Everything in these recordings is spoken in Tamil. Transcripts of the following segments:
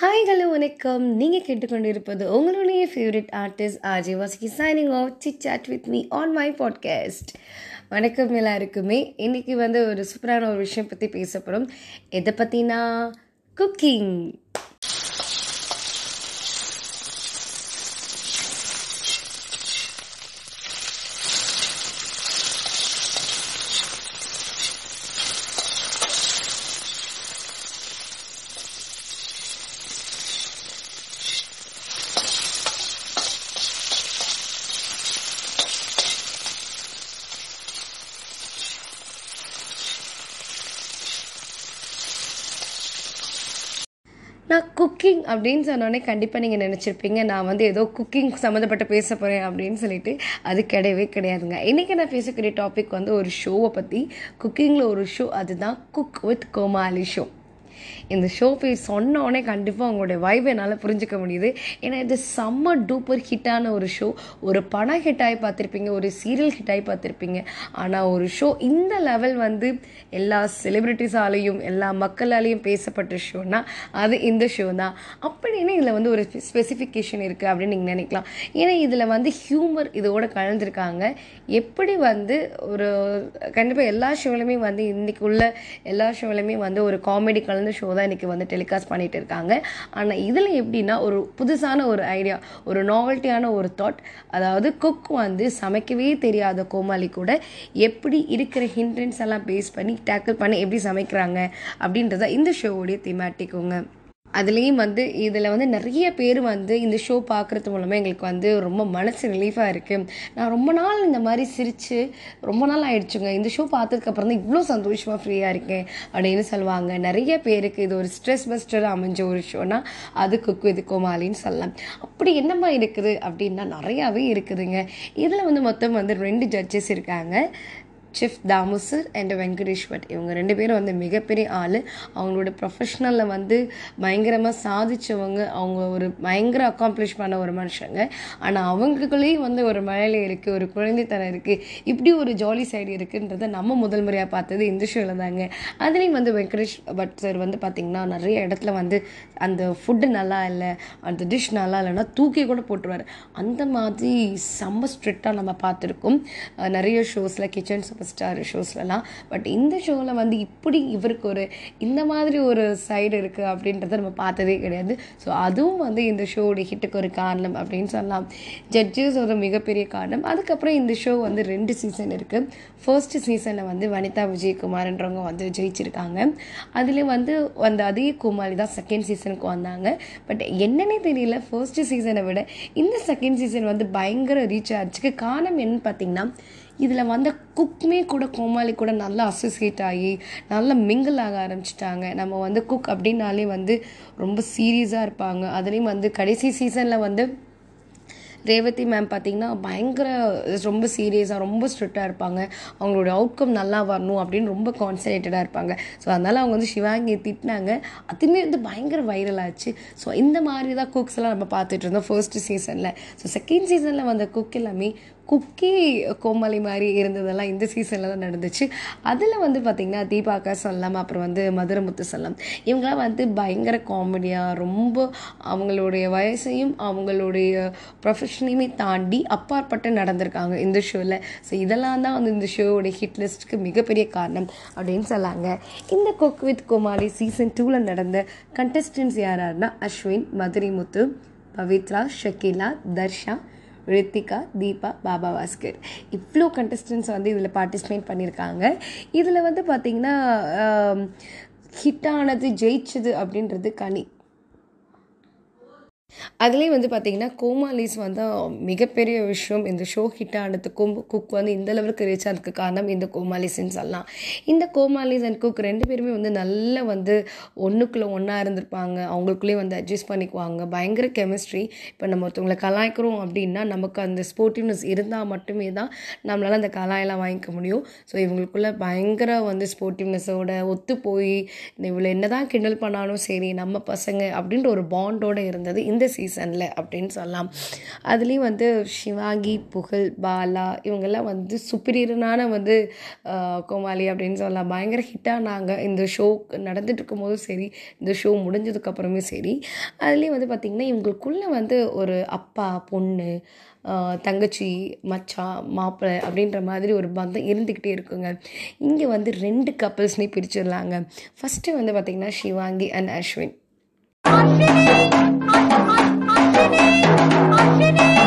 ஹாய் ஹலோ வணக்கம். நீங்கள் கேட்டுக்கொண்டிருப்பது உங்களுடைய favourite artist RJ வாசிக்கு signing off chit chat with me on my podcast வணக்கம் எல்லாருக்குமே. இன்றைக்கி வந்து ஒரு சூப்பரான ஒரு விஷயம் பற்றி பேச போகிறோம் எதை பற்றினா குக்கிங் நான் குக்கிங் அப்படின்னு சொன்னோடனே கண்டிப்பாக நீங்கள் நினச்சிருப்பீங்க. நான் வந்து ஏதோ குக்கிங் சம்மந்தப்பட்ட பேச போகிறேன் அப்படின்னு சொல்லிட்டு அது கிடையவே கிடையாதுங்க. இன்றைக்கி நான் பேசக்கூடிய டாபிக் வந்து ஒரு ஷோவை பற்றி குக்கிங்கில் ஒரு ஷோ அதுதான் குக் வித் கோமாலி ஷோ இந்த ஷோ பேர் சொன்னோடனே கண்டிப்பாக உங்களுடைய வைப் என்னால் புரிஞ்சுக்க முடியுது. ஏன்னா இது செம்ம டூப்பர் ஹிட்டான ஒரு ஷோ ஒரு படம் ஹிட்டாகி பார்த்துருப்பீங்க ஒரு சீரியல் ஹிட்டாகி பார்த்துருப்பீங்க. ஆனால் ஒரு ஷோ இந்த லெவல் வந்து எல்லா செலிப்ரிட்டிஸாலேயும் எல்லா மக்களாலையும் பேசப்பட்ட ஷோனா அது இந்த ஷோ தான். அப்படின்னு இதில் வந்து ஒரு ஸ்பெசிஃபிகேஷன் இருக்குது அப்படின்னு நீங்கள் நினைக்கலாம். ஏன்னா இதில் வந்து ஹியூமர் இதோட கலந்துருக்காங்க. எப்படி வந்து ஒரு கண்டிப்பாக எல்லா ஷோலையுமே வந்து இன்றைக்கி உள்ள எல்லா ஷோலையுமே வந்து ஒரு காமெடி கலந்து ஷோ தான் இன்றைக்கி வந்து டெலிகாஸ்ட் பண்ணிகிட்டு இருக்காங்க. ஆனால் இதில் எப்படின்னா ஒரு புதுசான ஒரு ஐடியா ஒரு நாவல்ட்டியான ஒரு தாட் அதாவது குக் வந்து சமைக்கவே தெரியாத கோமாளி கூட எப்படி இருக்கிற ஹிண்ட்ரன்ஸ் எல்லாம் பேஸ் பண்ணி டேக்கிள் பண்ணி எப்படி சமைக்கிறாங்க அப்படின்றத இந்த ஷோவுடைய திமாட்டிக்குங்க அதுலேயும் வந்து இதில் வந்து நிறைய பேர் வந்து இந்த ஷோ பார்க்குறது மூலமாக எங்களுக்கு வந்து ரொம்ப மனசு ரிலீஃபாக இருக்குது நான் ரொம்ப நாள் இந்த மாதிரி சிரித்து ரொம்ப நாள் ஆயிடுச்சுங்க. இந்த ஷோ பார்த்ததுக்கப்புறம் தான் இவ்வளோ சந்தோஷமாக ஃப்ரீயாக இருக்கேன் அப்படின்னு சொல்லுவாங்க. நிறைய பேருக்கு இது ஒரு ஸ்ட்ரெஸ் பஸ்டர் அமைஞ்ச ஒரு ஷோனா அது குக்கு இது கோமாளின்னு சொல்லலாம். அப்படி என்னமா இருக்குது அப்படின்னா நிறையாவே இருக்குதுங்க. இதில் வந்து மொத்தம் வந்து ரெண்டு ஜட்ஜஸ் இருக்காங்க. Chef Damu sir and Venkatesh but இவங்க ரெண்டு பேரும் வந்து மிகப்பெரிய ஆள். அவங்களோட ப்ரொஃபஷ்னலில் வந்து பயங்கரமாக சாதித்தவங்க அவங்க ஒரு பயங்கர அக்காம்ப்ளிஷ் பண்ண ஒரு மனுஷங்க. ஆனால் அவங்களுக்குள்ளேயும் வந்து ஒரு மழையில இருக்குது ஒரு குழந்தைத்தனம் இருக்குது இப்படி ஒரு ஜாலி சைடு இருக்குன்றதை நம்ம முதல் முறையாக பார்த்தது இந்த ஷோவில் தாங்க. அதுலேயும் வந்து வெங்கடேஷ் பட் சார் வந்து பார்த்திங்கன்னா நிறைய இடத்துல வந்து அந்த ஃபுட்டு நல்லா இல்லை அந்த டிஷ் நல்லா இல்லைன்னா தூக்கி கூட போட்டுருவார். அந்த மாதிரி செம்ம ஸ்ட்ரிக்டாக நம்ம பார்த்துருக்கோம். நிறைய ஷோஸில் கிச்சன் சூப்பர் ஸ்டார் ஷோஸ்லலாம் பட் இந்த ஷோவில் வந்து இப்படி இவருக்கு ஒரு இந்த மாதிரி ஒரு சைடு இருக்குது அப்படின்றத நம்ம பார்த்ததே கிடையாது. ஸோ அதுவும் வந்து இந்த ஷோடைய ஹிட்டுக்கு ஒரு காரணம் அப்படின்னு சொல்லலாம். ஜட்ஜஸ் ஒரு மிகப்பெரிய காரணம். அதுக்கப்புறம் இந்த ஷோ வந்து ரெண்டு சீசன் இருக்குது ஃபர்ஸ்ட் சீசனில் வந்து வனிதா விஜயகுமார்ன்றவங்க வந்து ஜெயிச்சிருக்காங்க. அதுலேயும் வந்து அந்த அதே குமாரி தான் செகண்ட் சீசனுக்கு வந்தாங்க. பட் என்னன்னே தெரியல. ஃபர்ஸ்ட் சீசனை விட இந்த செகண்ட் சீசன் வந்து பயங்கர ரீச் ஆச்சுக்கு காரணம் என்னன்னு பார்த்தீங்கன்னா இதில் வந்த குக்குமே கூட கோமாளி கூட நல்லா அசோசியேட் ஆகி நல்லா மிங்கிள் ஆக ஆரம்பிச்சிட்டாங்க. நம்ம வந்து குக் அப்படின்னாலே வந்து ரொம்ப சீரியஸாக இருப்பாங்க. அதுலேயும் வந்து கடைசி சீசனில் வந்து ரேவதி மேம் பார்த்திங்கன்னா பயங்கர ரொம்ப சீரியஸாக ரொம்ப ஸ்ட்ரிக்டாக இருப்பாங்க. அவங்களோட அவுட்கம் நல்லா வரணும் அப்படின்னு ரொம்ப கான்சன்ட்ரேட்டடாக இருப்பாங்க. ஸோ அதனால் அவங்க வந்து சிவாங்கி திட்டினாங்க. அதுவுமே வந்து பயங்கர வைரல் ஆச்சு. ஸோ இந்த மாதிரி தான் குக்ஸ் எல்லாம் நம்ம பார்த்துட்டு இருந்தோம் ஃபர்ஸ்ட் சீசனில் ஸோ செகண்ட் சீசனில் வந்த குக் எல்லாமே குக்கி கோமாளி மாதிரி இருந்ததெல்லாம் இந்த சீசனில் தான் நடந்துச்சு. அதில் வந்து பார்த்திங்கன்னா தீபாக்கா சொல்லலாம் அப்புறம் வந்து மதுரமுத்து சொல்லலாம் இவங்களாம் வந்து பயங்கர காமெடியாக ரொம்ப அவங்களுடைய வயசையும் அவங்களுடைய ப்ரொஃபஷன் ப்ரொஃபஷனையுமே தாண்டி அப்பாற்பட்டு நடந்திருக்காங்க இந்த ஷோவில் ஸோ இதெல்லாம் தான் வந்து இந்த ஷோவோட ஹிட் லிஸ்ட்டுக்கு மிகப்பெரிய காரணம் அப்படின்னு சொல்லாங்க. இந்த குக் வித் குமாரி சீசன் டூவில் நடந்த கண்டஸ்டன்ஸ் யாராருன்னா அஸ்வின் மதுரைமுத்து பவித்ரா ஷக்கீலா தர்ஷா ரித்திகா தீபா பாபா பாஸ்கர் இவ்வளோ கண்டஸ்டன்ஸ் வந்து இதில் பார்ட்டிசிபேட் பண்ணியிருக்காங்க இதில் வந்து பார்த்திங்கன்னா ஹிட்டானது ஜெயிச்சது அப்படின்றது கனி. அதுலேயும் வந்து பார்த்திங்கன்னா கோமாலிஸ் வந்து மிகப்பெரிய விஷயம். இந்த ஷோ ஹிட் ஆனதுக்கும் குக் வந்து இந்த அளவுக்கு ரீச் ஆனதுக்கு காரணம் இந்த கோமாலிஸ்ன்னு சொல்லலாம். இந்த கோமாலிஸ் அண்ட் குக் ரெண்டு பேருமே வந்து நல்ல வந்து ஒன்றுக்குள்ளே ஒன்றா இருந்திருப்பாங்க. அவங்களுக்குள்ளேயே வந்து அட்ஜஸ்ட் பண்ணிக்குவாங்க. பயங்கர கெமிஸ்ட்ரி இப்போ நம்ம ஒருத்தவங்களை கலாய்க்கிறோம் அப்படின்னா நமக்கு அந்த ஸ்போர்ட்டிவ்னஸ் இருந்தால் மட்டுமே தான் நம்மளால் அந்த கலாயெல்லாம் வாங்கிக்க முடியும். ஸோ இவங்களுக்குள்ள பயங்கர வந்து ஸ்போர்ட்டிவ்னஸோட ஒத்து போய் இவ்வளோ என்ன தான் கிண்டல் பண்ணாலும் சரி நம்ம பசங்க அப்படின்ற ஒரு பாண்டோடு இருந்தது. இந்த சீசனில் அப்படின்னு சொல்லலாம். அதுலேயும் வந்து சிவாங்கி புகழ் பாலா இவங்கெல்லாம் வந்து சுப்பீரியரான வந்து கோமாளி அப்படின்னு சொல்லலாம். பயங்கர ஹிட்டானாங்க இந்த ஷோ நடந்துட்டு இருக்கும்போதும் சரி இந்த ஷோ முடிஞ்சதுக்கப்புறமே சரி அதுலேயும் வந்து பார்த்திங்கன்னா இவங்களுக்குள்ளே வந்து ஒரு அப்பா பொண்ணு தங்கச்சி மச்சான் மாப்பிள்ளை அப்படின்ற மாதிரி ஒரு பந்தம் இருந்துக்கிட்டே இருக்குங்க. இங்கே வந்து ரெண்டு கப்பல்ஸ்னே பிரிச்சிடலாங்க. ஃபஸ்ட்டு வந்து பார்த்திங்கன்னா Shivangi and Ashwin Ashini! Ashini!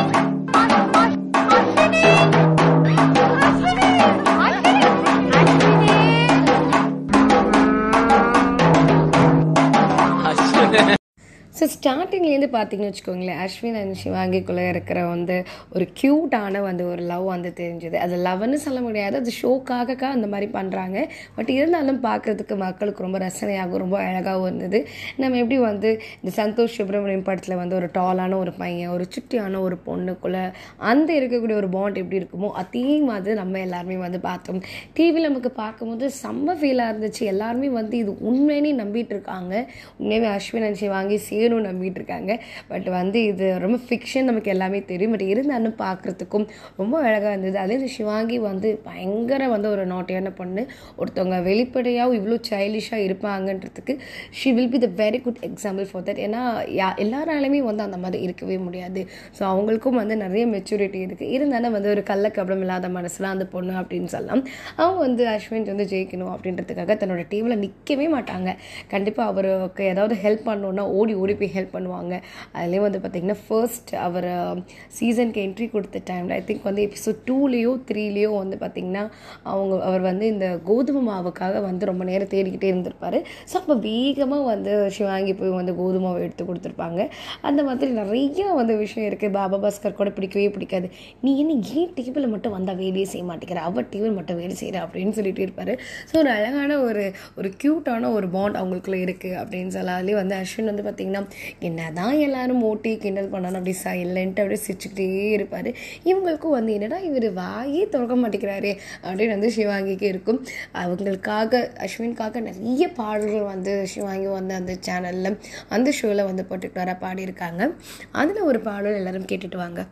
So ஸ்டார்டிங்லேருந்து பார்த்தீங்கன்னு வச்சுக்கோங்களேன் அஸ்வின் அண்ட் சிவாங்கிக்குள்ளே இருக்கிற வந்து ஒரு க்யூட்டான வந்து ஒரு லவ் வந்து தெரிஞ்சுது. அது லவ்னு சொல்ல முடியாது அது ஷோக்காக அந்த மாதிரி பண்ணுறாங்க பட் இருந்தாலும் பார்க்குறதுக்கு மக்களுக்கு ரொம்ப ரசனையாகவும் ரொம்ப அழகாகவும் இருந்தது. நம்ம எப்படி வந்து இந்த சந்தோஷ் சுப்ரமணியம் படத்தில் வந்து ஒரு டாலான ஒரு பையன் ஒரு சுட்டியான ஒரு பொண்ணுக்குள்ளே அந்த இருக்கக்கூடிய ஒரு பாண்ட் எப்படி இருக்குமோ அதே மாதிரி நம்ம எல்லாருமே வந்து பார்த்தோம். டிவியில் நமக்கு பார்க்கும்போது செம்ம ஃபீலாக இருந்துச்சு. எல்லாருமே வந்து இது உண்மையினே நம்பிட்டு இருக்காங்க. உண்மையாகவே அஸ்வின் அண்ட் சிவாங்கி சேரும் நம்பிட்டு இருக்காங்க பட் வந்து இது ரொம்ப ஃபிக்ஷன் நமக்கு எல்லாமே தெரியும். பட் இருந்தாலும் பார்க்குறதுக்கும் ரொம்ப அழகாக இருந்தது. அதே இந்த சிவாங்கி வந்து பயங்கர வந்து ஒரு நாட்டியான பொண்ணு. ஒருத்தவங்க வெளிப்படையாக இவ்வளோ சைல்டிஷாக இருப்பாங்கன்றதுக்கு she will be the very good example for that ஏன்னா யா எல்லாராலையுமே வந்து அந்த மாதிரி இருக்கவே முடியாது. ஸோ அவங்களுக்கும் வந்து நிறைய மெச்சூரிட்டி இருக்குது இருந்தாலும் வந்து ஒரு கள்ளக்கபடம் இல்லாத மனசுலாம் அந்த பொண்ணு அப்படின்னு சொல்லலாம். அவங்க வந்து அஸ்வின் வந்து ஜெயிக்கணும் அப்படின்றதுக்காக தன்னோட டீமில் நிற்கவே மாட்டாங்க. கண்டிப்பாக அவருக்கு ஏதாவது ஹெல்ப் பண்ணணுன்னா ஓடி ஓடி போய் ஹெல்ப் பண்ணுவாங்க. அதுலேயும் வந்து பார்த்திங்கன்னா ஃபர்ஸ்ட் அவர் um, சீசனுக்கு என்ட்ரி கொடுத்த டைமில் ஐ திங்க் வந்து எபிசோட் டூலேயோ த்ரீலேயோ வந்து பார்த்திங்கன்னா அவங்க அவர் வந்து இந்த கோதுமை மாவுக்காக வந்து ரொம்ப நேரம் தேடிக்கிட்டே இருந்திருப்பார். ஸோ அப்போ வேகமாக வந்து சிவாங்கி போய் வந்து கோதுமை எடுத்து கொடுத்துருப்பாங்க. அந்த மாதிரி நிறைய வந்து விஷயம் இருக்குது பாபா பாஸ்கர் கூட பிடிக்கவே பிடிக்காது. நீ என்ன ஏன் டேபிளில் மட்டும் வந்தால் வேலையே செய்ய மாட்டேங்கிற? அவர் டேபிள் மட்டும் வேலை செய்கிற அப்படின்னு சொல்லிட்டு இருப்பார். ஸோ ஒரு அழகான ஒரு ஒரு க்யூட்டான ஒரு பாண்ட் அவங்களுக்குள்ள இருக்குது அப்படின்னு சொல்லலாம் வந்து அஸ்வின் வந்து பார்த்திங்கன்னா என்னதான் எல்லாரும் ஓட்டி கிண்டல் பண்ணாலும் அப்படி சைலண்ட்டு அப்படியே சிரிச்சுக்கிட்டே இருப்பார். இவங்களுக்கும் வந்து என்னடா இவர் வாயே திறக்க மாட்டேங்கிறாரே அப்படின்னு வந்து சிவாங்கிக்கு இருக்கும். அவங்களுக்காக அஸ்வின்காக நிறைய பாடல்கள் வந்து சிவாங்கி வந்து அந்த சேனலில் அந்த ஷோவில் வந்து பர்டிகுலராக பாடியிருக்காங்க. அதில் ஒரு பாடல் எல்லாரும் கேட்டுட்டு வாங்க.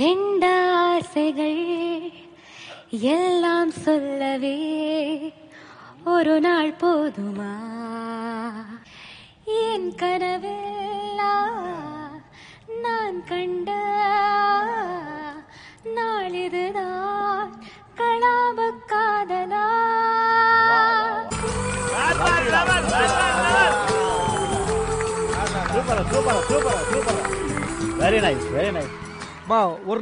ரெண்டாசைகள் எல்லாம் சொல்லவே ஒரு நாள் போதுமா? என் கனவெல்லாம் நான் கண்ட நாளிதுதான் கலாப காதலா super super super super. Very nice very nice மா ஒரு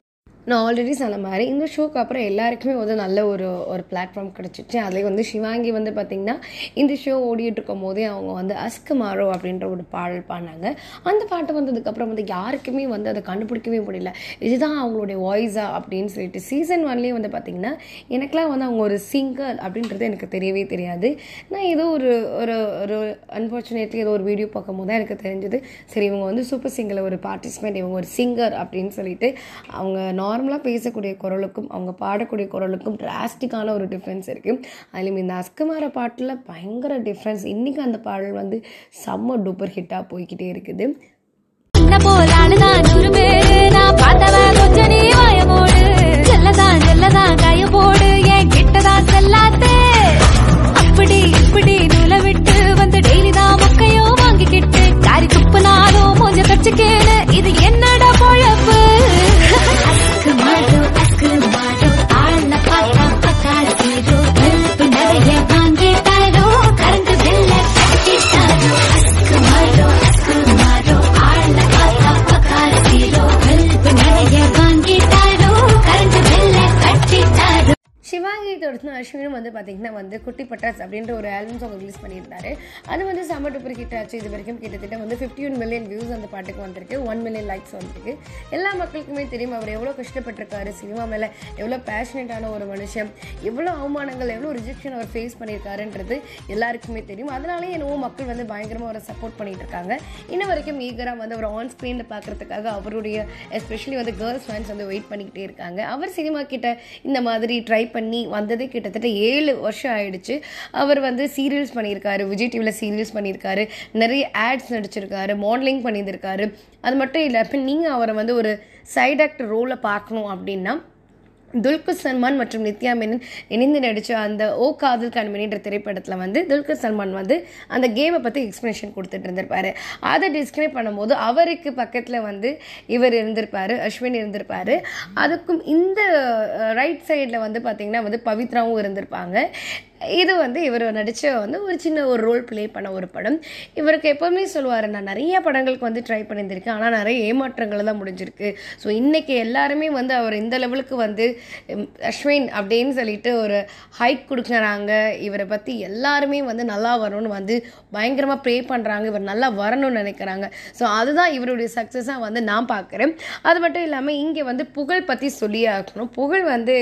நான் ஆல்ரெடி சொன்ன மாதிரி இந்த ஷோக்கு அப்புறம் எல்லாருக்குமே வந்து நல்ல ஒரு ஒரு பிளாட்ஃபார்ம் கிடச்சிச்சு. அதில் வந்து சிவாங்கி வந்து பார்த்திங்கன்னா இந்த ஷோ ஓடிட்டு இருக்கும் போதே அவங்க வந்து அஸ்கு மாறோ அப்படின்ற ஒரு பாடல் பாடினாங்க. அந்த பாட்டு வந்ததுக்கப்புறம் வந்து யாருக்குமே வந்து அதை கண்டுபிடிக்கவே முடியல. இதுதான் அவங்களுடைய வாய்ஸா அப்படின்னு சொல்லிட்டு சீசன் ஒன்லேயே வந்து பார்த்திங்கன்னா எனக்குலாம் வந்து அவங்க ஒரு சிங்கர் அப்படின்றது எனக்கு தெரியவே தெரியாது. நான் ஏதோ ஒரு ஒரு ஒரு அன்ஃபார்ச்சுனேட்லி ஏதோ ஒரு வீடியோ பார்க்கும்போது தான் எனக்கு தெரிஞ்சது. சரி இவங்க வந்து சூப்பர் சிங்கரில் ஒரு பார்ட்டிசிபேட் இவங்க ஒரு சிங்கர் அப்படின்னு சொல்லிட்டு அவங்க நார்மலாக பேசக்கூடிய குரலுக்கும் அவங்க பாடக்கூடிய குரலுக்கும் டிராஸ்டிக்கான ஒரு டிஃப்ரென்ஸ் இருக்குது அதுலேயும் இந்த அஸ்குமார பாட்டில் பயங்கர டிஃப்ரென்ஸ் இன்றைக்கி அந்த பாடல் வந்து செம்ம டூப்பர் ஹிட்டாக போய்கிட்டே இருக்குது. உன்னை போல ஆளுதான் நூறு நான் பார்த்தவன் கொஞ்சம் நீ செல்லதான் செல்லதான் கைய போடு. என் கிட்டதான் அப்படி இப்படி நூலை விட்டு வந்து டெய்லி தான் மொக்கையோ வாங்கிக்கிட்டு காரி துப்புனாலும் கொஞ்சம் கச்சுக்கேன்னு பார்த்தீங்கன்னா வந்து குட்டி பட்டாஸ் அப்படின்ற ஒரு ஆல்பம் சாங் ரிலீஸ் பண்ணியிருந்தாரு. அது வந்து செம்ம டூப்பர் ஹிட் ஆச்சு இது வரைக்கும். கிட்டத்தட்ட வந்து ஃபிஃப்டி ஒன் மில்லியன் வியூஸ் அந்த பாட்டுக்கு வந்திருக்கு. ஒன் மில்லியன் லைக்ஸ் வந்திருக்கு. எல்லா மக்களுக்குமே தெரியும் அவர் எவ்வளோ கஷ்டப்பட்டிருக்காரு. சினிமா மேலே எவ்வளோ பேஷனேட்டான ஒரு மனுஷன். எவ்வளோ அவமானங்கள் எவ்வளோ ரிஜெக்ஷன் அவர் ஃபேஸ் பண்ணியிருக்காருன்றது எல்லாருக்குமே தெரியும். அதனாலே என்னவோ மக்கள் வந்து பயங்கரமாக அவரை சப்போர்ட் பண்ணிட்டு இருக்காங்க. இன்ன வரைக்கும் ஈகராக வந்து அவர் ஆன் ஸ்க்ரீனில் பார்க்குறதுக்காக அவருடைய எஸ்பெஷலி வந்து கேர்ள்ஸ் ஃபேன்ஸ் வந்து வெயிட் பண்ணிக்கிட்டே இருக்காங்க. அவர் சினிமா கிட்ட இந்த மாதிரி ட்ரை பண்ணி வந்தது கிட்டத்தட்ட ஏழு வருஷம் ஆயிடுச்சு. அவர் வந்து சீரியல்ஸ் பண்ணியிருக்காரு விஜய் டிவியில் சீரியல்ஸ் பண்ணியிருக்காரு நிறைய ஆட்ஸ் நடிச்சிருக்காரு மாடலிங் பண்ணியிருக்காரு அது மட்டும் இல்லை இப்போ நீங்கள் அவரை வந்து ஒரு சைட் ஆக்டர் ரோலில் பார்க்கணும் அப்படின்னா துல்கர் சல்மான் மற்றும் நித்யா மேனன் இணைந்து நடித்த அந்த ஓ காதல் கண்மணின்ற திரைப்படத்தில் வந்து துல்கர் சல்மான் வந்து அந்த கேமை பற்றி எக்ஸ்ப்ளனேஷன் கொடுத்துட்டு இருந்திருப்பார். அதை டிஸ்கிரைப் பண்ணும்போது அவருக்கு பக்கத்தில் வந்து இவர் இருந்திருப்பார் அஸ்வின் இருந்திருப்பார். அதுக்கும் இந்த ரைட் சைடில் வந்து பார்த்திங்கன்னா வந்து பவித்ராவும் இருந்திருப்பாங்க. இது வந்து இவர் நடித்த வந்து ஒரு சின்ன ஒரு ரோல் ப்ளே பண்ண ஒரு படம். இவருக்கு எப்போவுமே சொல்லுவார் நான் நிறைய படங்களுக்கு வந்து ட்ரை பண்ணியிருந்திருக்கேன். ஆனால் நிறைய ஏமாற்றங்கள் தான் முடிஞ்சிருக்கு. ஸோ இன்றைக்கி எல்லாருமே வந்து அவர் இந்த லெவலுக்கு வந்து அஸ்வின் அப்படின்னு சொல்லிட்டு ஒரு ஹைக் கொடுக்குறாங்க. இவரை பற்றி எல்லாருமே வந்து நல்லா வரணும்னு வந்து பயங்கரமாக ப்ரே பண்ணுறாங்க இவர் நல்லா வரணும்னு நினைக்கிறாங்க. ஸோ அதுதான் இவருடைய சக்ஸஸாக வந்து நான் பார்க்குறேன் அது மட்டும் இல்லாமல் இங்கே வந்து புகழ் பற்றி சொல்லியே ஆகணும். புகழ் வந்து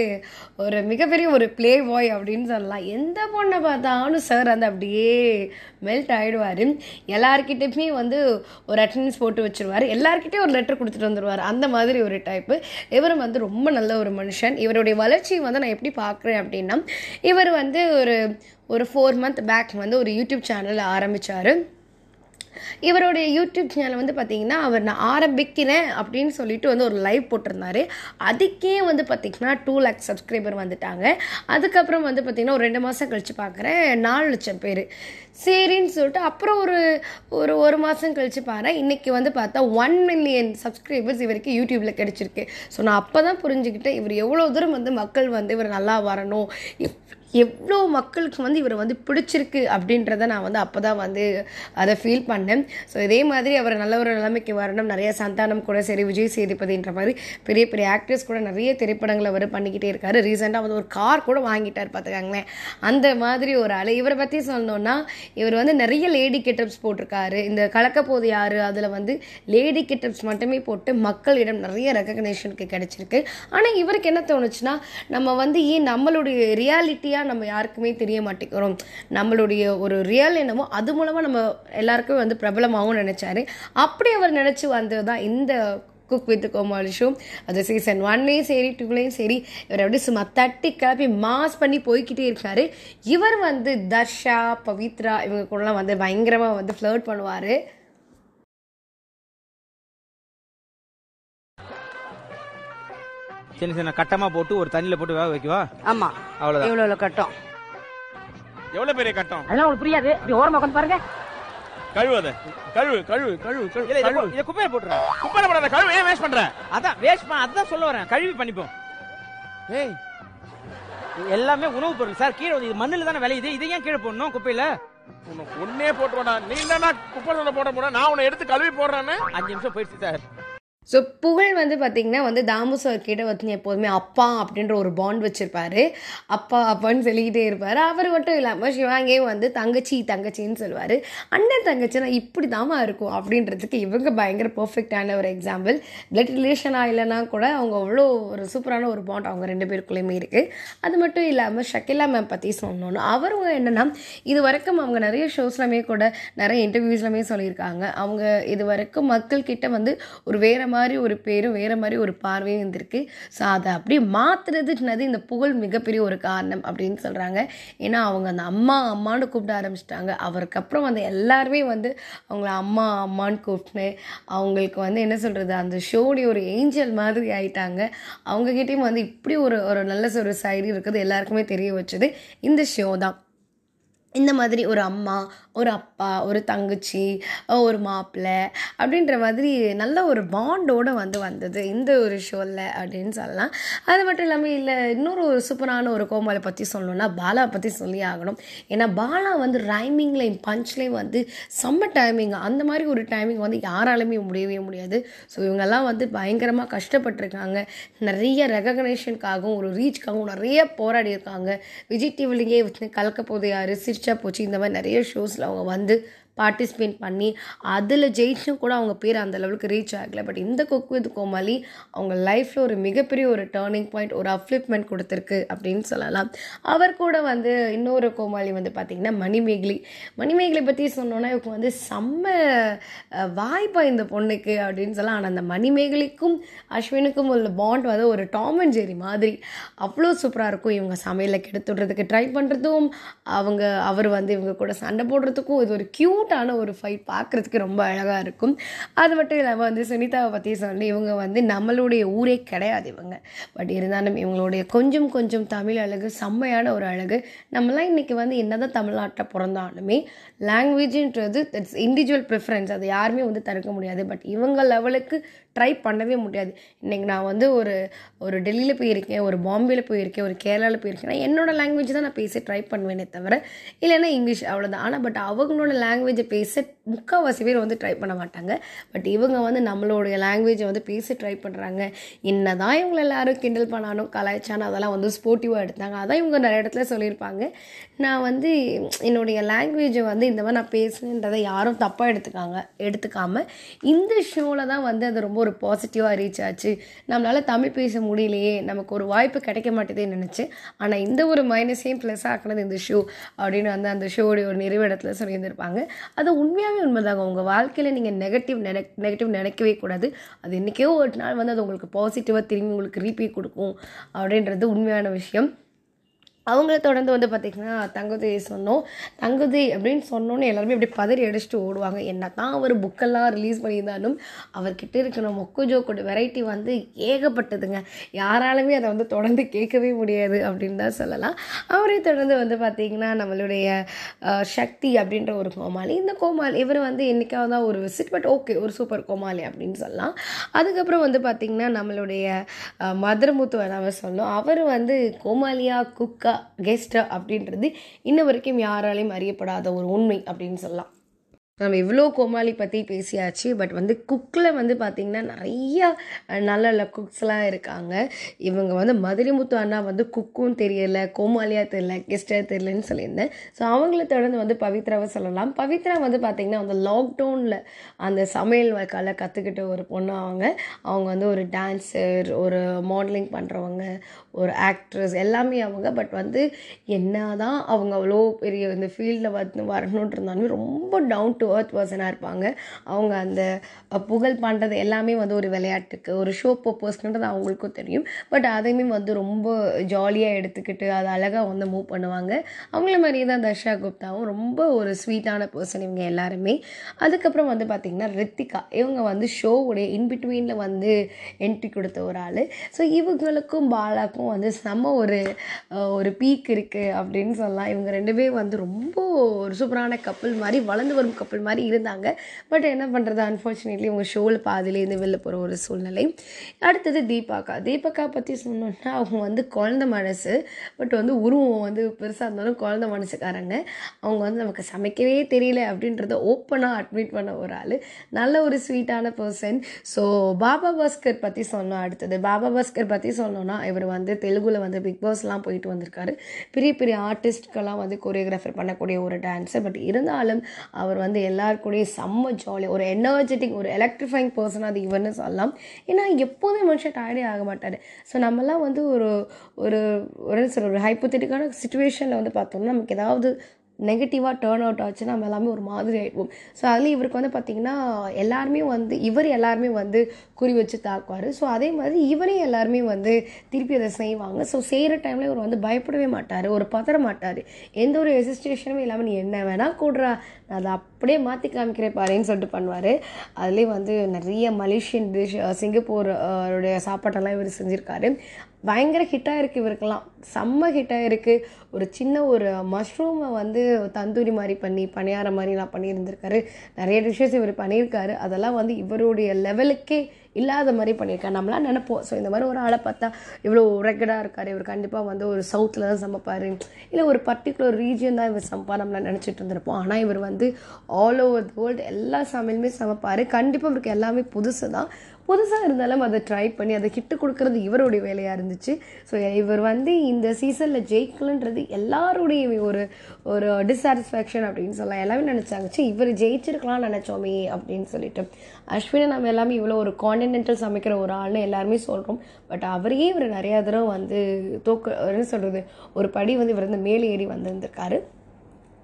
ஒரு மிகப்பெரிய ஒரு ப்ளே பாய் அப்படின்னு சொல்லலாம். எந்த பொண்ணை பார்த்தாலும் சார் அந்த அப்படியே மெல்ட் ஆகிடுவார் எல்லாருக்கிட்டேயுமே வந்து ஒரு அட்டண்டன்ஸ் போட்டு வச்சிருவார். எல்லார்கிட்டயும் ஒரு லெட்டர் கொடுத்துட்டு வந்துடுவார் அந்த மாதிரி ஒரு டைப்பு இவரும் வந்து ரொம்ப நல்ல ஒரு மனுஷன். இவருடைய வளர்ச்சியை வந்து நான் எப்படி பார்க்குறேன் அப்படின்னா இவர் வந்து ஒரு ஒரு ஃபோர் மந்த் பேக் வந்து ஒரு யூடியூப் சேனல் ஆரம்பித்தார் இவருடைய யூடியூப் சேனல் வந்து பார்த்தீங்கன்னா அவர் நான் ஆரம்பிக்கிறேன் அப்படின்னு சொல்லிட்டு வந்து ஒரு லைவ் போட்டிருந்தாரு. அதுக்கே வந்து பார்த்திங்கன்னா டூ லேக் சப்ஸ்கிரைபர் வந்துட்டாங்க. அதுக்கப்புறம் வந்து பார்த்திங்கன்னா ஒரு ரெண்டு மாதம் கழித்து பார்க்குறேன் நாலு லட்சம் பேர். சரின்னு சொல்லிட்டு அப்புறம் ஒரு ஒரு ஒரு மாதம் கழித்து பாரு இன்றைக்கி வந்து பார்த்தா ஒன் மில்லியன் சப்ஸ்கிரைபர்ஸ் இவருக்கு யூடியூப்பில் கிடச்சிருக்கு. ஸோ நான் அப்போ தான் புரிஞ்சுக்கிட்டேன் இவர் எவ்வளோ தூரம் வந்து மக்கள் வந்து இவர் நல்லா வரணும். எவ்வளோ மக்களுக்கு வந்து இவரை வந்து பிடிச்சிருக்கு அப்படின்றத நான் வந்து அப்போ தான் வந்து அதை ஃபீல் பண்ணேன். ஸோ இதே மாதிரி அவர் நல்ல ஒரு நிலைமைக்கு வரணும். நிறைய சந்தானம் கூட சரி விஜய் சேதுபதின்ற மாதிரி பெரிய பெரிய ஆக்டர்ஸ் கூட நிறைய திரைப்படங்களை அவர் பண்ணிக்கிட்டே இருக்காரு. ரீசெண்டாக வந்து ஒரு கார் கூட வாங்கிட்டார் பார்த்துக்காங்களேன். அந்த மாதிரி ஒரு ஆள். இவரை பற்றி சொல்லணும்னா இவர் வந்து நிறைய லேடி கெட்டப்ஸ் போட்டிருக்காரு. இந்த கலக்கப்போது யாரு? அதில் வந்து லேடி கெட்டப்ஸ் மட்டுமே போட்டு மக்களிடம் நிறைய ரெக்கக்னேஷனுக்கு கிடைச்சிருக்கு. ஆனால் இவருக்கு என்ன தோணுச்சுன்னா நம்ம வந்து ஏன் நம்மளுடைய ரியாலிட்டியாக நம்ம யாருக்குமே தெரிய மாட்டேங்கிறோம். நம்மளுடைய ஒரு ரியல் என்னமோ அது மூலமாக நம்ம எல்லாருக்குமே வந்து பிரபலமாகவும் நினச்சாரு. அப்படி அவர் நினச்சி வந்தது தான் இந்த குக் வித் கோமாளி ஷோ அது சீசன் ஒன்லேயும் சரி டூலேயும் சரி இவர் அப்படியே சும்மா தட்டி கிளப்பி மாஸ் பண்ணி போய்கிட்டே இருக்காரு. இவர் வந்து தர்ஷா பவித்ரா இவங்க கூடலாம் வந்து பயங்கரமாக வந்து ஃப்ளர்ட் பண்ணுவார். சின்ன சின்ன கட்டமா போட்டு ஒரு தண்ணியில போட்டு வேக வைக்கவா? ஆமா. அவ்வளவுதான். இவ்வளவு கட்டம்? எவ்வளவு பெரிய கட்டம்? அதெல்லாம் உங்களுக்கு புரியாது. இப்படி ஓரமா உட்காந்து பாருங்க. கழுவு அதை. கழுவு கழுவு கழுவு கழுவு இத கழுவு. இத குப்பையில போட்டுறேன் குப்பையில போடாத கழுவு. ஏன் வேஸ்ட் பண்ற? அதான் வேஸ்ட் பண்ண அதான் சொல்ல வரேன். கழுவி பண்ணிப்போம். ஏய் எல்லாமே உணவுப் பொருள். சார் கீழே வந்து இது மண்ணுல தானே விளையுது. இதை ஏன் கீழே போடணும் குப்பையில? உனக்கு ஒன்னே போட்டுவாடா நீ என்னன்னா குப்பையில போட போட நான் உன்னை எடுத்து கழுவி போடுறேன்னு? அஞ்சு நிமிஷம் போயிடுச்சு சார். ஸோ புகழ் வந்து பார்த்திங்கன்னா வந்து தாமு சார் கிட்ட வந்து எப்போதுமே அப்பா அப்படின்ற ஒரு பாண்ட் வச்சுருப்பாரு. அப்பா அப்பான்னு சொல்லிக்கிட்டே இருப்பார். அவர் மட்டும் இல்லாமல் சிவாங்கே வந்து தங்கச்சி தங்கச்சின்னு சொல்லுவார். அண்ணன் தங்கச்சினா இப்படி தாமா இருக்கும் அப்படின்றதுக்கு இவங்க பயங்கர பர்ஃபெக்டான ஒரு எக்ஸாம்பிள் பிளட் ரிலேஷனாக இல்லைனா கூட அவங்க அவ்வளோ ஒரு சூப்பரான ஒரு பாண்ட் அவங்க ரெண்டு பேருக்குள்ளேயுமே இருக்குது அது மட்டும் இல்லாமல் ஷக்கிலா மேம் பற்றி சொன்னோன்னு அவரும் என்னென்னா இது வரைக்கும் அவங்க நிறைய ஷோஸ்லாமே கூட நிறைய இன்டர்வியூஸ்லாமே சொல்லியிருக்காங்க. அவங்க இது வரைக்கும் மக்கள்கிட்ட வந்து ஒரு வேற மாதிரி ஒரு பேரும் வேறு மாதிரி ஒரு பார்வையும் இருந்திருக்கு. ஸோ அதை அப்படியே மாத்துறதுக்குனது இந்த புகழ் மிகப்பெரிய ஒரு காரணம் அப்படின்னு சொல்கிறாங்க ஏன்னா அவங்க அந்த அம்மா அம்மான்னு கூப்பிட ஆரம்பிச்சிட்டாங்க. அவருக்கு அப்புறம் வந்து எல்லாருமே வந்து அவங்கள அம்மா அம்மான்னு கூப்பிட்டு அவங்களுக்கு வந்து என்ன சொல்கிறது அந்த ஷோடைய ஒரு ஏஞ்சல் மாதிரி ஆயிட்டாங்க. அவங்கக்கிட்டேயும் வந்து இப்படி ஒரு ஒரு நல்ல ஒரு சைடு இருக்குது. எல்லாருக்குமே தெரிய வச்சது இந்த ஷோ தான். இந்த மாதிரி ஒரு அம்மா ஒரு அப்பா ஒரு தங்கச்சி ஒரு மாப்பிள்ளை அப்படின்ற மாதிரி நல்ல ஒரு பாண்டோடு வந்து வந்தது இந்த ஒரு ஷோவில் அப்படின்னு சொல்லலாம். அது மட்டும் இல்லாமல் இல்லை இன்னொரு ஒரு சூப்பரான ஒரு கோமாளை பற்றி சொல்லணும்னா பாலா பற்றி சொல்லி ஆகணும். ஏன்னா பாலா வந்து ரைமிங்லேயும் பஞ்ச்லேயும் வந்து செம்ம டைமிங் அந்த மாதிரி ஒரு டைமிங் வந்து யாராலுமே முடியவே முடியாது. ஸோ இவங்கெல்லாம் வந்து பயங்கரமாக கஷ்டப்பட்டிருக்காங்க. நிறைய ரெகக்னேஷனுக்காகவும் ஒரு ரீச்க்காகவும் நிறைய போராடி இருக்காங்க விஜய் டிவிலேயே கலக்க போது யார்? சிரிச்சு போச்சு. இந்த மாதிரி நிறைய ஷோஸில் அவங்க வந்து பார்ட்டிசிபேட் பண்ணி அதில் ஜெயிச்சும் கூட அவங்க பேர் அந்த லெவலுக்கு ரீச் ஆகலை. பட் இந்த குக் வித் கோமாளி அவங்க லைஃப்பில் ஒரு மிகப்பெரிய ஒரு டேர்னிங் பாயிண்ட் ஒரு அப்ளிப்மெண்ட் கொடுத்துருக்கு அப்படின்னு சொல்லலாம். அவர் கூட வந்து இன்னொரு கோமாளி வந்து பார்த்திங்கன்னா மணிமேகலி. மணிமேகலை பற்றி சொன்னோன்னா இவங்க வந்து செம்ம வாய்ப்பா இந்த பொண்ணுக்கு அப்படின்னு சொல்லலாம். ஆனால் அந்த மணிமேகலிக்கும் அஸ்வினுக்கும் உள்ள பாண்ட் வந்து ஒரு டாம் அண்ட் ஜெரி மாதிரி. அவ்வளோ சூப்பராக இருக்கும். இவங்க சமையலை கெடுத்துடுறதுக்கு ட்ரை பண்ணுறதும் அவங்க அவர் வந்து இவங்க கூட சண்டை போடுறதுக்கும் இது ஒரு க்யூட்டான ஒரு ஃபைட் பார்க்குறதுக்கு ரொம்ப அழகாக இருக்கும். அது மட்டும் இல்லாமல் வந்து சுனிதாவை பற்றி சொல்லி இவங்க வந்து நம்மளுடைய ஊரே கிடையாது இவங்க. பட் இருந்தாலும் இவங்களுடைய கொஞ்சம் கொஞ்சம் தமிழ் அழகு செம்மையான ஒரு அழகு. நம்மலாம் இன்றைக்கி வந்து என்ன தான் தமிழ்நாட்டில் பிறந்தாலுமே லாங்குவேஜுன்றது தட்ஸ் இண்டிவிஜுவல் ப்ரிஃபரன்ஸ் அது யாருமே வந்து தடுக்க முடியாது. பட் இவங்க லெவலுக்கு ட்ரை பண்ணவே முடியாது. இன்றைக்கி நான் வந்து ஒரு ஒரு டெல்லியில் போயிருக்கேன் ஒரு பாம்பேயில் போயிருக்கேன் ஒரு கேரளாவில் போயிருக்கேன். என்னோடய லாங்குவேஜ் தான் நான் பேச ட்ரை பண்ணுவேனே தவிர இல்லைன்னா இங்கிலீஷ் அவ்வளோதான் ஆனால் பட் அவங்களோட லாங்குவேஜை பேச முக்கால்வாசி பேர் வந்து ட்ரை பண்ண மாட்டாங்க. பட் இவங்க வந்து நம்மளுடைய லாங்குவேஜை வந்து பேச ட்ரை பண்ணுறாங்க என்னதான் இவங்களை எல்லாரும் கிண்டல் பண்ணாலும் கலாய்ச்சானோ அதெல்லாம் வந்து ஸ்போர்ட்டிவாக எடுத்தாங்க. அதான் இவங்க நிறைய இடத்துல சொல்லியிருப்பாங்க. நான் வந்து என்னுடைய லாங்குவேஜை வந்து இந்த மாதிரி நான் பேசுனேன்றதை யாரும் தப்பாக எடுத்துக்காங்க எடுத்துக்காமல் இந்த ஷோவில் தான் வந்து அது ரொம்ப ஒரு பாசிட்டிவாக ரீச் ஆச்சு. நம்மளால் தமிழ் பேச முடியலையே நமக்கு ஒரு வாய்ப்பு கிடைக்க மாட்டேதுன்னு நினச்சேன் ஆனால் இந்த ஒரு மைனஸையும் ப்ளஸ் ஆக்கினது இந்த ஷோ அப்படின்னு வந்து அந்த ஷோடைய ஒரு நிறைவிடத்தில் சொல்லியிருந்திருப்பாங்க. அது உண்மையாகவே உண்மைதாங்க. உங்கள் வாழ்க்கையில் நீங்கள் நெகட்டிவ் நினை நெகட்டிவ் நினைக்கவே கூடாது. அது என்றைக்கோ ஒரு நாள் வந்து அது உங்களுக்கு பாசிட்டிவாக திரும்பி உங்களுக்கு ரீபீட் கொடுக்கும் அப்படின்றது உண்மையான விஷயம். அவங்கள தொடர்ந்து வந்து பார்த்திங்கன்னா தங்குதி சொன்னோம். தங்குதி அப்படின்னு சொன்னோன்னே எல்லாருமே அப்படியே பதறி அடிச்சுட்டு ஓடுவாங்க. என்ன தான் அவர் புக்கெல்லாம் ரிலீஸ் பண்ணியிருந்தாலும் அவர்கிட்ட இருக்கிற மொக்கு ஜோக்கோட வெரைட்டி வந்து ஏகப்பட்டதுங்க. யாராலுமே அதை வந்து தொடர்ந்து கேட்கவே முடியாது அப்படின்னு தான் சொல்லலாம். அவரை தொடர்ந்து வந்து பார்த்திங்கன்னா நம்மளுடைய சக்தி அப்படின்ற ஒரு கோமாளி. இந்த கோமாளி இவர் வந்து என்றைக்காவது தான் ஒரு விசிட் பட் ஓகே ஒரு சூப்பர் கோமாளி அப்படின்னு சொல்லலாம். அதுக்கப்புறம் வந்து பார்த்திங்கன்னா நம்மளுடைய மதுரமுத்து அவர் சொல்லணும் அவர் வந்து கோமாளியா குக்கா கெஸ்டா அப்படின்றது இன்ன வரைக்கும் யாராலையும் அறியப்படாத ஒரு உண்மை அப்படின்னு சொல்லலாம். நம்ம இவ்வளோ கோமாளி பற்றி பேசியாச்சு பட் வந்து குக்கில் வந்து பார்த்திங்கன்னா நிறையா நல்ல நல்ல குக்ஸ்லாம் இருக்காங்க. இவங்க வந்து மதுரைமுத்து அண்ணா வந்து குக்கும் தெரியலை கோமாளியாக தெரியல கெஸ்டாக தெரியலன்னு சொல்லியிருந்தேன். ஸோ அவங்கள தொடர்ந்து வந்து பவித்ராவை சொல்லலாம். பவித்ரா வந்து பார்த்திங்கன்னா அந்த லாக்டவுனில் அந்த சமையல் வழக்கால் கற்றுக்கிட்ட ஒரு பொண்ணு அவங்க அவங்க வந்து ஒரு டான்ஸர் ஒரு மாடலிங் பண்ணுறவங்க ஒரு ஆக்ட்ரஸ் எல்லாமே அவங்க. பட் வந்து என்ன தான் அவங்க அவ்வளோ பெரிய இந்த ஃபீல்டில் வந்து வரணுன்ட்டு இருந்தாலுமே ரொம்ப டவுன் டு அர்த் பர்சனாக இருப்பாங்க. அவங்க அந்த புகழ் பண்ணுறது எல்லாமே வந்து ஒரு விளையாட்டுக்கு ஒரு ஷோ பர்பஸ்ன்றது அவங்களுக்கும் தெரியும். பட் அதையுமே வந்து ரொம்ப ஜாலியாக எடுத்துக்கிட்டு அதை அழகாக வந்து மூவ் பண்ணுவாங்க. அவங்கள மாதிரியே தான் தர்ஷா குப்தாவும் ரொம்ப ஒரு ஸ்வீட்டான பர்சன் இவங்க எல்லாருமே. அதுக்கப்புறம் வந்து பார்த்திங்கன்னா ரித்திகா. இவங்க வந்து ஷோவுடைய இன்பிட்வீனில் வந்து என்ட்ரி கொடுத்த ஒரு ஆள். ஸோ இவங்களுக்கும் பாலாக்கும் வந்து செம்ம ஒரு ஒரு பீக் இருக்குது அப்படின்னு சொல்லலாம். இவங்க ரெண்டு பேரும் வந்து ரொம்ப ஒரு சூப்பரான கப்பல் மாதிரி வளர்ந்து வரும் கப்பல் மாதிரி இருந்தாங்க. பட் என்ன பண்ணுறது அன்ஃபார்ச்சுனேட்லி இவங்க ஷோவில் பாதிலேருந்து வெளில போகிற ஒரு சூழ்நிலை. அடுத்தது தீபாக்கா. தீபாக்கா பற்றி சொன்னோன்னா அவங்க வந்து குழந்த மனசு. பட் வந்து உருவம் வந்து பெருசாக இருந்தாலும் குழந்த மனசுக்காரங்க. அவங்க வந்து நமக்கு சமைக்கவே தெரியல அப்படின்றத ஓப்பனாக அட்மிட் பண்ண ஒரு ஆள். நல்ல ஒரு ஸ்வீட்டான பர்சன் ஸோ பாபா பாஸ்கர் பற்றி சொன்னோம் அடுத்தது. பாபா பாஸ்கர் பற்றி சொன்னோன்னா இவர் வந்து தெலுங்குல வந்து பிக் பாஸ்லாம் போயிட்டு வந்திருக்காரு. பெரிய பெரிய ஆர்டிஸ்ட்கெல்லாம் வந்து கொரியோகிராஃபர் பண்ணக்கூடிய ஒரு டான்ஸர் பட் இருந்தாலும் அவர் வந்து எல்லார் செம்ம ஜாலி ஒரு எனர்ஜெட்டிக் ஒரு எலக்ட்ரிஃபைங் பர்சன் அது இவர்னு சொல்லலாம். ஏன்னா எப்போதுமே மனுஷன் டயர்டே ஆக மாட்டார். ஸோ நம்மலாம் வந்து ஒரு ஒரு ஒரு சொல்ற ஒரு ஹைப்போத்தட்டிக்கான சுச்சுவேஷனில் வந்து பார்த்தோம்னா நமக்கு ஏதாவது நெகட்டிவாக டேர்ன் அவுட் ஆச்சுன்னா நம்ம எல்லாமே ஒரு மாதிரி ஆகிடுவோம் ஸோ அதில் இவருக்கு வந்து பார்த்திங்கன்னா எல்லாருமே வந்து இவர் எல்லாருமே வந்து குறி வச்சு தாக்குவார். ஸோ அதே மாதிரி இவரே எல்லாருமே வந்து திருப்பி அதை செய்வாங்க. ஸோ செய்கிற டைமில் இவர் வந்து பயப்படவே மாட்டார் ஒரு பதற மாட்டார். எந்த ஒரு ரெசிஸ்ட்ரேஷனும் இல்லாமல் நீ என்ன வேணால் கூடுறா நான் அதை அப்படியே மாற்றி காமிக்கிறேன் பாருன்னு சொல்லிட்டு பண்ணுவார். அதுலேயே வந்து நிறைய மலேசியன் டிஷ் சிங்கப்பூர் உடைய சாப்பாட்டெல்லாம் இவர் செஞ்சுருக்காரு. பயங்கர ஹிட்டாக இருக்குது இவருக்கெல்லாம். செம்ம ஹிட்டாக இருக்குது ஒரு சின்ன ஒரு மஷ்ரூமை வந்து தந்தூரி மாதிரி பண்ணி பணியார மாதிரிலாம் பண்ணியிருந்திருக்காரு. நிறைய டிஷ்ஷஸ் இவர் பண்ணியிருக்காரு. அதெல்லாம் வந்து இவருடைய லெவலுக்கே இல்லாத மாதிரி பண்ணியிருக்காரு. நம்மளாம் நினைப்போம். ஸோ இந்த மாதிரி ஒரு ஆளை பார்த்தா இவ்வளோ ரெக்கடாக இருக்கார். இவர் கண்டிப்பாக வந்து ஒரு சவுத்தில் தான் சமைப்பார். இல்லை ஒரு பர்டிகுலர் ரீஜியன் தான் இவர் சமைப்பார். நம்மளாம் நினச்சிட்டு இருந்திருப்போம். ஆனால் இவர் வந்து ஆல் ஓவர் த வேர்ல்டு எல்லா சமையலுமே சமைப்பார். கண்டிப்பாக இவருக்கு எல்லாமே புதுசு தான் புதுசாக இருந்தாலும் அதை ட்ரை பண்ணி அதை ஹிட்டு கொடுக்கறது இவருடைய வேலையாக இருந்துச்சு. ஸோ இவர் வந்து இந்த சீசனில் ஜெயிக்கலன்றது எல்லாருடைய ஒரு ஒரு டிஸாட்டிஸ்ஃபேக்ஷன் அப்படின்னு சொல்லலாம். எல்லாமே நினச்சாங்க சரி இவர் ஜெயிச்சிருக்கலாம்னு நினச்சோமே அப்படின்னு சொல்லிட்டு. அஸ்வினை நம்ம எல்லாமே இவ்வளோ ஒரு காண்டினென்டல் சமைக்கிற ஒரு ஆள்னு எல்லாருமே சொல்கிறோம் பட் அவரையே இவர் நிறையா தடவை வந்து தோக்க என்ன சொல்கிறது ஒரு படி வந்து இவர் வந்து மேலே ஏறி வந்திருந்திருக்காரு.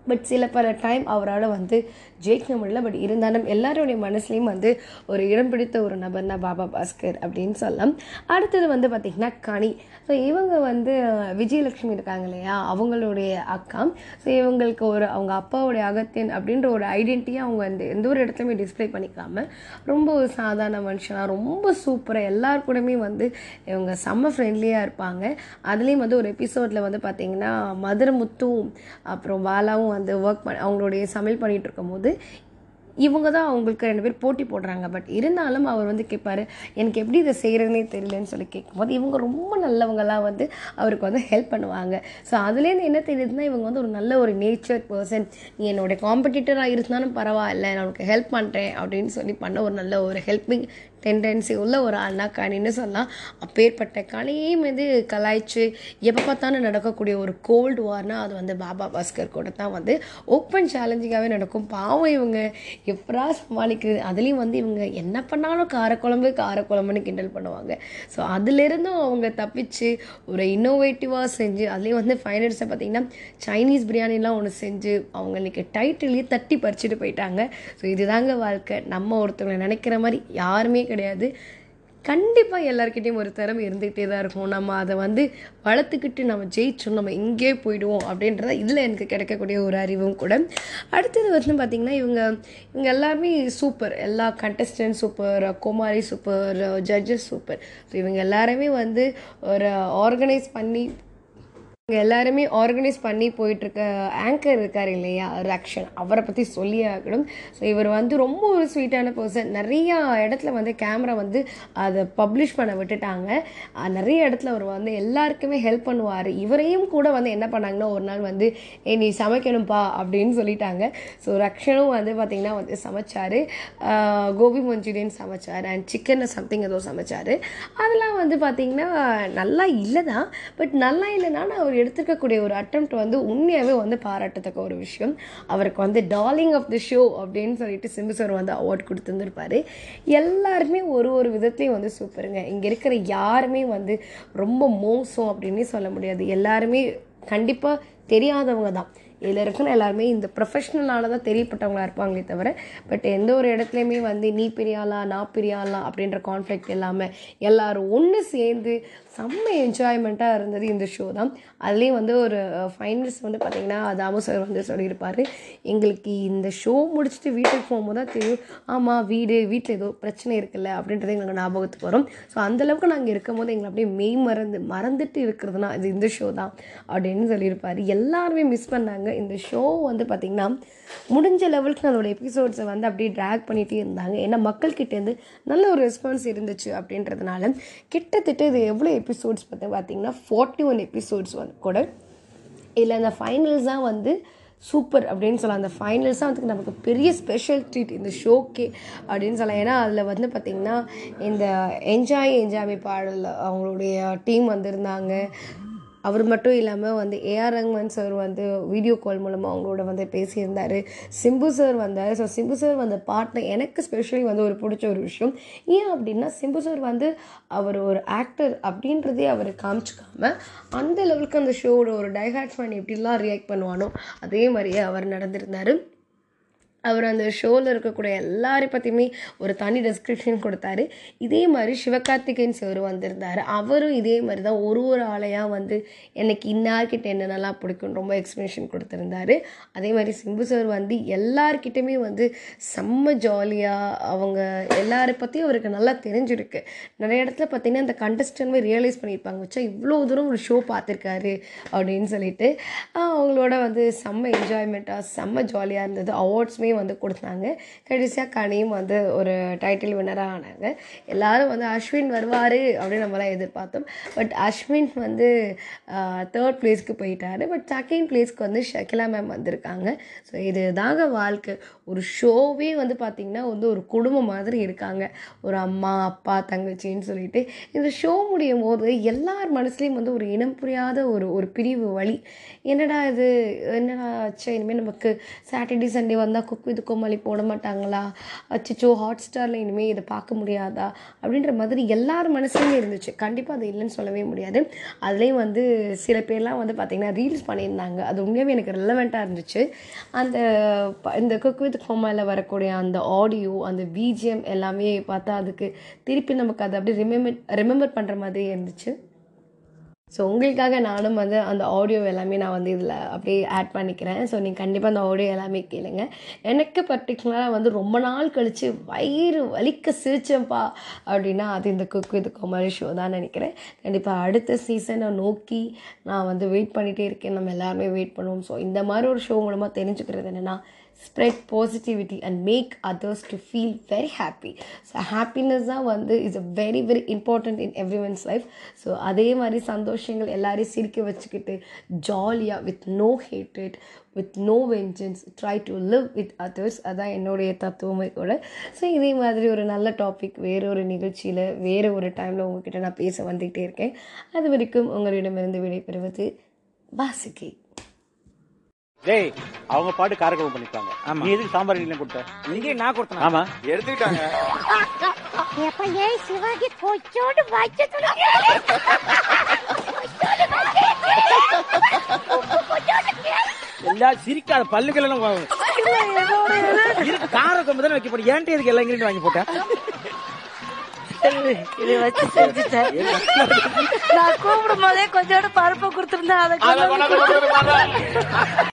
பட் சில பல டைம் அவரால் வந்து ஜெயிக்க முடியல. பட் இருந்தாலும் எல்லாருடைய மனசுலேயும் வந்து ஒரு இடம் பிடித்த ஒரு நபர்னா பாபா பாஸ்கர் அப்படின்னு சொல்லலாம். அடுத்தது வந்து பார்த்திங்கன்னா கனி. ஸோ இவங்க வந்து விஜயலட்சுமி இருக்காங்க இல்லையா? அவங்களுடைய அக்கா. ஸோ இவங்களுக்கு ஒரு அவங்க அப்பாவுடைய அகத்தியன் அப்படின்ற ஒரு ஐடென்டிட்டியை அவங்க வந்து எந்த ஒரு இடத்துலையுமே டிஸ்ப்ளே பண்ணிக்காமல் ரொம்ப ஒரு சாதாரண மனுஷனாக ரொம்ப சூப்பராக எல்லார் கூடமே வந்து இவங்க செம்ம ஃப்ரெண்ட்லியாக இருப்பாங்க. அதுலேயும் வந்து ஒரு எபிசோடில் வந்து பார்த்திங்கன்னா மதுரமுத்தும் அப்புறம் பாலாவும் வந்து ஒர்க் பண்ண அவங்களுடைய சமையல் பண்ணிகிட்டு இருக்கும்போது இவங்க தான் அவங்களுக்கு ரெண்டு பேர் போட்டி போடுறாங்க. பட் இருந்தாலும் அவர் வந்து கேட்பார் எனக்கு எப்படி இதை செய்கிறதுனே தெரியலன்னு சொல்லி கேட்கும்போது இவங்க ரொம்ப நல்லவங்களாம் வந்து அவருக்கு வந்து ஹெல்ப் பண்ணுவாங்க. ஸோ அதுலேருந்து என்ன தெரியுதுன்னா இவங்க வந்து ஒரு நல்ல ஒரு நேச்சர் பர்சன் நீ என்னோட காம்படிட்டராக இருந்தாலும் பரவாயில்ல நான் உனக்கு ஹெல்ப் பண்ணுறேன் அப்படின்னு சொல்லி பண்ண ஒரு நல்ல ஒரு ஹெல்ப்பிங் டெண்டன்சி உள்ள ஒரு அண்ணா காணின்னு சொல்லலாம். அப்பேற்பட்ட கலையும் வந்து கலாய்ச்சி எப்போ பார்த்தாலும் நடக்கக்கூடிய ஒரு கோல்டு வார்னா அது வந்து பாபா பாஸ்கர் கூட தான் வந்து ஓப்பன் சேலஞ்சிங்காகவே நடக்கும். பாவம் இவங்க. எப்படா சமாளிக்கிறது? அதுலேயும் வந்து இவங்க என்ன பண்ணாலும் காரக்குழம்பு காரக்குழம்புன்னு கிண்டல் பண்ணுவாங்க. ஸோ அதுலேருந்தும் அவங்க தப்பிச்சு ஒரு இன்னோவேட்டிவாக செஞ்சு அதுலேயும் வந்து ஃபைனல்ஸை பார்த்தீங்கன்னா சைனீஸ் பிரியாணிலாம் ஒன்று செஞ்சு அவங்க இன்றைக்கி டைட்டிலேயே தட்டி பறிச்சுட்டு போயிட்டாங்க. ஸோ இதுதாங்க வாழ்க்கை. நம்ம ஒருத்தவங்களை நினைக்கிற மாதிரி யாருமே கிடையாது. கண்டிப்பாக எல்லாருக்கிட்டேயும் ஒரு திறமை இருந்துகிட்டே தான் இருக்கும். நம்ம அதை வந்து வளர்த்துக்கிட்டு நம்ம ஜெயிச்சோம் நம்ம எங்கேயே போயிடுவோம் அப்படின்றத இதில் எனக்கு கிடைக்கக்கூடிய ஒரு அறிவும் கூட. அடுத்தது வந்து பார்த்திங்கன்னா இவங்க இவங்க எல்லாருமே சூப்பர். எல்லா கண்டஸ்டன்ட் சூப்பர் குமாரி சூப்பர் ஜட்ஜஸ் சூப்பர். ஸோ இவங்க எல்லாருமே வந்து ஒரு ஆர்கனைஸ் பண்ணி இவங்க எல்லாருமே ஆர்கனைஸ் பண்ணி போயிட்டுருக்க ஆங்கர் இருக்கார் இல்லையா? ரக்ஷன். அவரை பற்றி சொல்லியே ஆகணும். ஸோ இவர் வந்து ரொம்ப ஒரு ஸ்வீட்டான பர்சன் நிறையா இடத்துல வந்து கேமரா வந்து அதை பப்ளிஷ் பண்ண விட்டுட்டாங்க. நிறைய இடத்துல அவர் வந்து எல்லாருக்குமே ஹெல்ப் பண்ணுவார். இவரையும் கூட வந்து என்ன பண்ணாங்கன்னா ஒரு நாள் வந்து ஏ நீ சமைக்கணும்ப்பா அப்படின்னு சொல்லிட்டாங்க. ஸோ ரக்ஷனும் வந்து பார்த்திங்கன்னா வந்து சமைச்சார். கோபி மஞ்சூரியன் சமைச்சார். அண்ட் சிக்கன் சம்திங் ஏதோ சமைச்சார். அதெல்லாம் வந்து பார்த்திங்கன்னா நல்லா இல்லை தான் பட் நல்லா இல்லைன்னா அவர் எடுத்துக்கக்கூடிய ஒரு அட்டம் வந்து உண்மையாகவே வந்து பாராட்டத்தக்க ஒரு விஷயம். அவருக்கு வந்து டார்லிங் ஆஃப் தி ஷோ அப்படின்னு சொல்லிட்டு சிம்பு சார் வந்து அவார்ட் கொடுத்துருந்துருப்பாரு. எல்லாருமே ஒரு ஒரு விதத்துலேயும் வந்து சூப்பருங்க. இங்கே இருக்கிற யாருமே வந்து ரொம்ப மோசம் அப்படின்னே சொல்ல முடியாது. எல்லாருமே கண்டிப்பாக தெரியாதவங்க தான். இதில் இருக்கணும் எல்லாருமே இந்த ப்ரொஃபஷ்னலால தான் தெரியப்பட்டவங்களா இருப்பாங்களே தவிர பட் எந்த ஒரு இடத்துலையுமே வந்து நீ பிரியாலா நான் பிரியாலா அப்படின்ற கான்ஃப்ளிக்ட் இல்லாமல் எல்லோரும் ஒன்று சேர்ந்து செம்ம என்ஜாய்மெண்ட்டாக இருந்தது இந்த ஷோ தான். அதுலேயும் வந்து ஒரு ஃபைனல்ஸ் வந்து பார்த்திங்கன்னா தாமு சார் வந்து சொல்லியிருப்பார் எங்களுக்கு இந்த ஷோ முடிச்சுட்டு வீட்டுக்கு போகும்போது தான் தெரியும். ஆமாம் வீடு வீட்டில் ஏதோ பிரச்சனை இருக்குல்ல அப்படின்றது எங்களுக்கு ஞாபகத்துக்கு வரும். ஸோ அந்தளவுக்கு நாங்கள் இருக்கும் போது எங்களை அப்படியே மெய் மறந்து மறந்துட்டு இருக்கிறதுனா இது இந்த ஷோ தான் அப்படின்னு சொல்லியிருப்பார். எல்லாருமே மிஸ் பண்ணாங்க. இந்த ஷோ வந்து பார்த்திங்கன்னா முடிஞ்ச லெவலுக்கு அதோட எபிசோட்ஸை வந்து அப்படியே ட்ராக் பண்ணிகிட்டே இருந்தாங்க. ஏன்னா மக்கள்கிட்டேருந்து நல்ல ஒரு ரெஸ்பான்ஸ் இருந்துச்சு அப்படின்றதுனால கிட்டத்தட்ட இது எவ்வளோ எபிசோட்ஸ் பார்த்து பார்த்தீங்கன்னா ஃபார்ட்டி ஒன் எபிசோட்ஸ் வந்து கூட. இதில் அந்த ஃபைனல்ஸ் தான் வந்து சூப்பர் அப்படின்னு சொல்லலாம். அந்த ஃபைனல்ஸ் தான் வந்து நமக்கு பெரிய ஸ்பெஷல் ட்ரீட் இந்த ஷோக்கே அப்படின்னு சொல்லலாம். ஏன்னா அதில் வந்து பார்த்திங்கன்னா இந்த என்ஜாய் என்ஜாமி பாடல் அவங்களுடைய டீம் வந்திருந்தாங்க. அவர் மட்டும் இல்லாமல் வந்து ஏஆர் ரங்மன் சார் வந்து வீடியோ கால் மூலமாக அவங்களோட வந்து பேசியிருந்தார். சிம்பு சார் வந்தார். ஸோ சிம்பு சார் வந்த பாட்டில் எனக்கு ஸ்பெஷலி வந்து ஒரு பிடிச்ச ஒரு விஷயம். ஏன் அப்படின்னா சிம்பு சார் வந்து அவர் ஒரு ஆக்டர் அப்படின்றதே அவர் காமிச்சிக்காமல் அந்த லெவலுக்கு அந்த ஷோவோட ஒரு டைஹாட் ஃபேன் எப்படிலாம் ரியாக்ட் பண்ணுவானோ அதே மாதிரியே அவர் நடந்திருந்தார். அவர் அந்த ஷோவில் இருக்கக்கூடிய எல்லாரை பற்றியுமே ஒரு தனி டெஸ்கிரிப்ஷன் கொடுத்தாரு. இதே மாதிரி சிவகார்த்திகேயன் சார் வந்திருந்தார். அவரும் இதே மாதிரி தான் ஒரு ஒரு ஆளையாக வந்து எனக்கு இன்னார்கிட்ட என்னென்னலாம் பிடிக்கும் ரொம்ப எக்ஸ்ப்ளனேஷன் கொடுத்துருந்தாரு. அதே மாதிரி சிம்பு சார் வந்து எல்லார்கிட்டயுமே வந்து செம்ம ஜாலியாக அவங்க எல்லாரை பற்றியும் அவருக்கு நல்லா தெரிஞ்சிருக்கு. நிறைய இடத்துல பார்த்தீங்கன்னா அந்த கண்டஸ்டன்ட்மே ரியலைஸ் பண்ணியிருப்பாங்க. வச்சா இவ்வளோ தூரம் ஒரு ஷோ பார்த்துருக்காரு அப்படின்னு சொல்லிட்டு அவங்களோட வந்து செம்ம என்ஜாய்மெண்ட்டாக செம்ம ஜாலியாக இருந்தது. அவார்ட்ஸுமே வந்து கொடுத்தாங்க. கடைசியாக கனியும் வந்து ஒரு டைட்டில் வின்னராக ஆனாங்க. எல்லாரும் வந்து அஸ்வின் வருவார் அப்படின்னு நம்மளாம் எதிர்பார்த்தோம். பட் அஸ்வின் வந்து தேர்ட் பிளேஸ்க்கு போயிட்டாரு. பட் செகண்ட் பிளேஸ்க்கு வந்து ஷக்கிலா மேம் வந்திருக்காங்க. ஸோ இதுதாங்க வாழ்க்கை. ஒரு ஷோவே வந்து பார்த்திங்கன்னா வந்து ஒரு குடும்பம் மாதிரி இருக்காங்க. ஒரு அம்மா அப்பா தங்கச்சின்னு சொல்லிட்டு. இந்த ஷோ முடியும் போது எல்லார் மனசுலேயும் வந்து ஒரு இனம் புரியாத ஒரு ஒரு பிரிவு வழி என்னடா இது? என்னடா ஆச்சு? இனிமேல் நமக்கு சாட்டர்டே சண்டே வந்தால் குக் வித் கோமாளி போட மாட்டாங்களா அச்சோ ஹாட் ஸ்டாரில் இனிமேல் இதை பார்க்க முடியாதா? அப்படின்ற மாதிரி எல்லார் மனசுலையும் இருந்துச்சு. கண்டிப்பாக அது இல்லைன்னு சொல்லவே முடியாது. அதுலேயும் வந்து சில பேர்லாம் வந்து பார்த்திங்கன்னா ரீல்ஸ் பண்ணியிருந்தாங்க. அது உண்மையாகவே எனக்கு ரெலவெண்ட்டாக இருந்துச்சு. அந்த ப- இந்த குக் வித் கோமாவில் வரக்கூடிய அந்த ஆடியோ அந்த பிஜிஎம் எல்லாமே பார்த்தா அதுக்கு திருப்பி நமக்கு அதை அப்படியே ரிமெம்பர் ரிமெம்பர் பண்ணுற மாதிரி இருந்துச்சு. ஸோ உங்களுக்காக நானும் வந்து அந்த ஆடியோ எல்லாமே நான் வந்து இதில் அப்படியே ஆட் பண்ணிக்கிறேன். ஸோ நீங்கள் கண்டிப்பாக அந்த ஆடியோ எல்லாமே கேளுங்க. எனக்கு பர்டிகுலராக வந்து ரொம்ப நாள் கழித்து வயிறு வலிக்க சிரிச்சேன்ப்பா அப்படின்னா அது இந்த குக் வித் கோமாளி ஷோ தான் நினைக்கிறேன். கண்டிப்பாக அடுத்த சீசனை நோக்கி நான் வந்து வெயிட் பண்ணிகிட்டே இருக்கேன். நம்ம எல்லாருமே வெயிட் பண்ணுவோம். ஸோ இந்த மாதிரி ஒரு ஷோ மூலமாக தெரிஞ்சுக்கிறது என்னென்னா spread positivity and make others to feel very happy so happiness தான் வந்து is a very very important in every one's life so அதே மாதிரி சந்தோஷங்கள் எல்லாரையும் சிரிக்க வச்சுக்கிட்டு ஜாலியாக with no hated with no vengeance try to live with others அதான் என்னுடைய தத்துவமே கூட. ஸோ இதே மாதிரி ஒரு நல்ல டாபிக் வேறு ஒரு நிகழ்ச்சியில் வேறு ஒரு டைமில் உங்ககிட்ட நான் பேச வந்துக்கிட்டே இருக்கேன். அது வரைக்கும் உங்களிடமிருந்து விடைபெறுவது பாசுகி டேய் அவங்க பாட்டு காரக்குழம்பு பண்ணிப்பாங்க. நீ எதுக்கு சாம்பார் இட்லி கொடுத்த? இங்கே நான் கொடுத்தேன்? ஆமா. எடுத்துக்கிட்டாங்க. எப்ப ஏன் சிவாஜி கொஞ்சோண்டு வச்சு எல்லா சிரிக்காத பல்லுகள் எல்லாம் வா- இரு, கார கொம்பு தானே வைக்க போறேன் ஏன்ட்டு இதுக்கு எல்லா இங்கிலீஷ் வாங்கி போட்டேன் இதை வச்சு செஞ்சுட்டேன். நான் கூப்பிடும் போதே கொஞ்சோண்டு பருப்பு கொடுத்துருந்தேன். அதை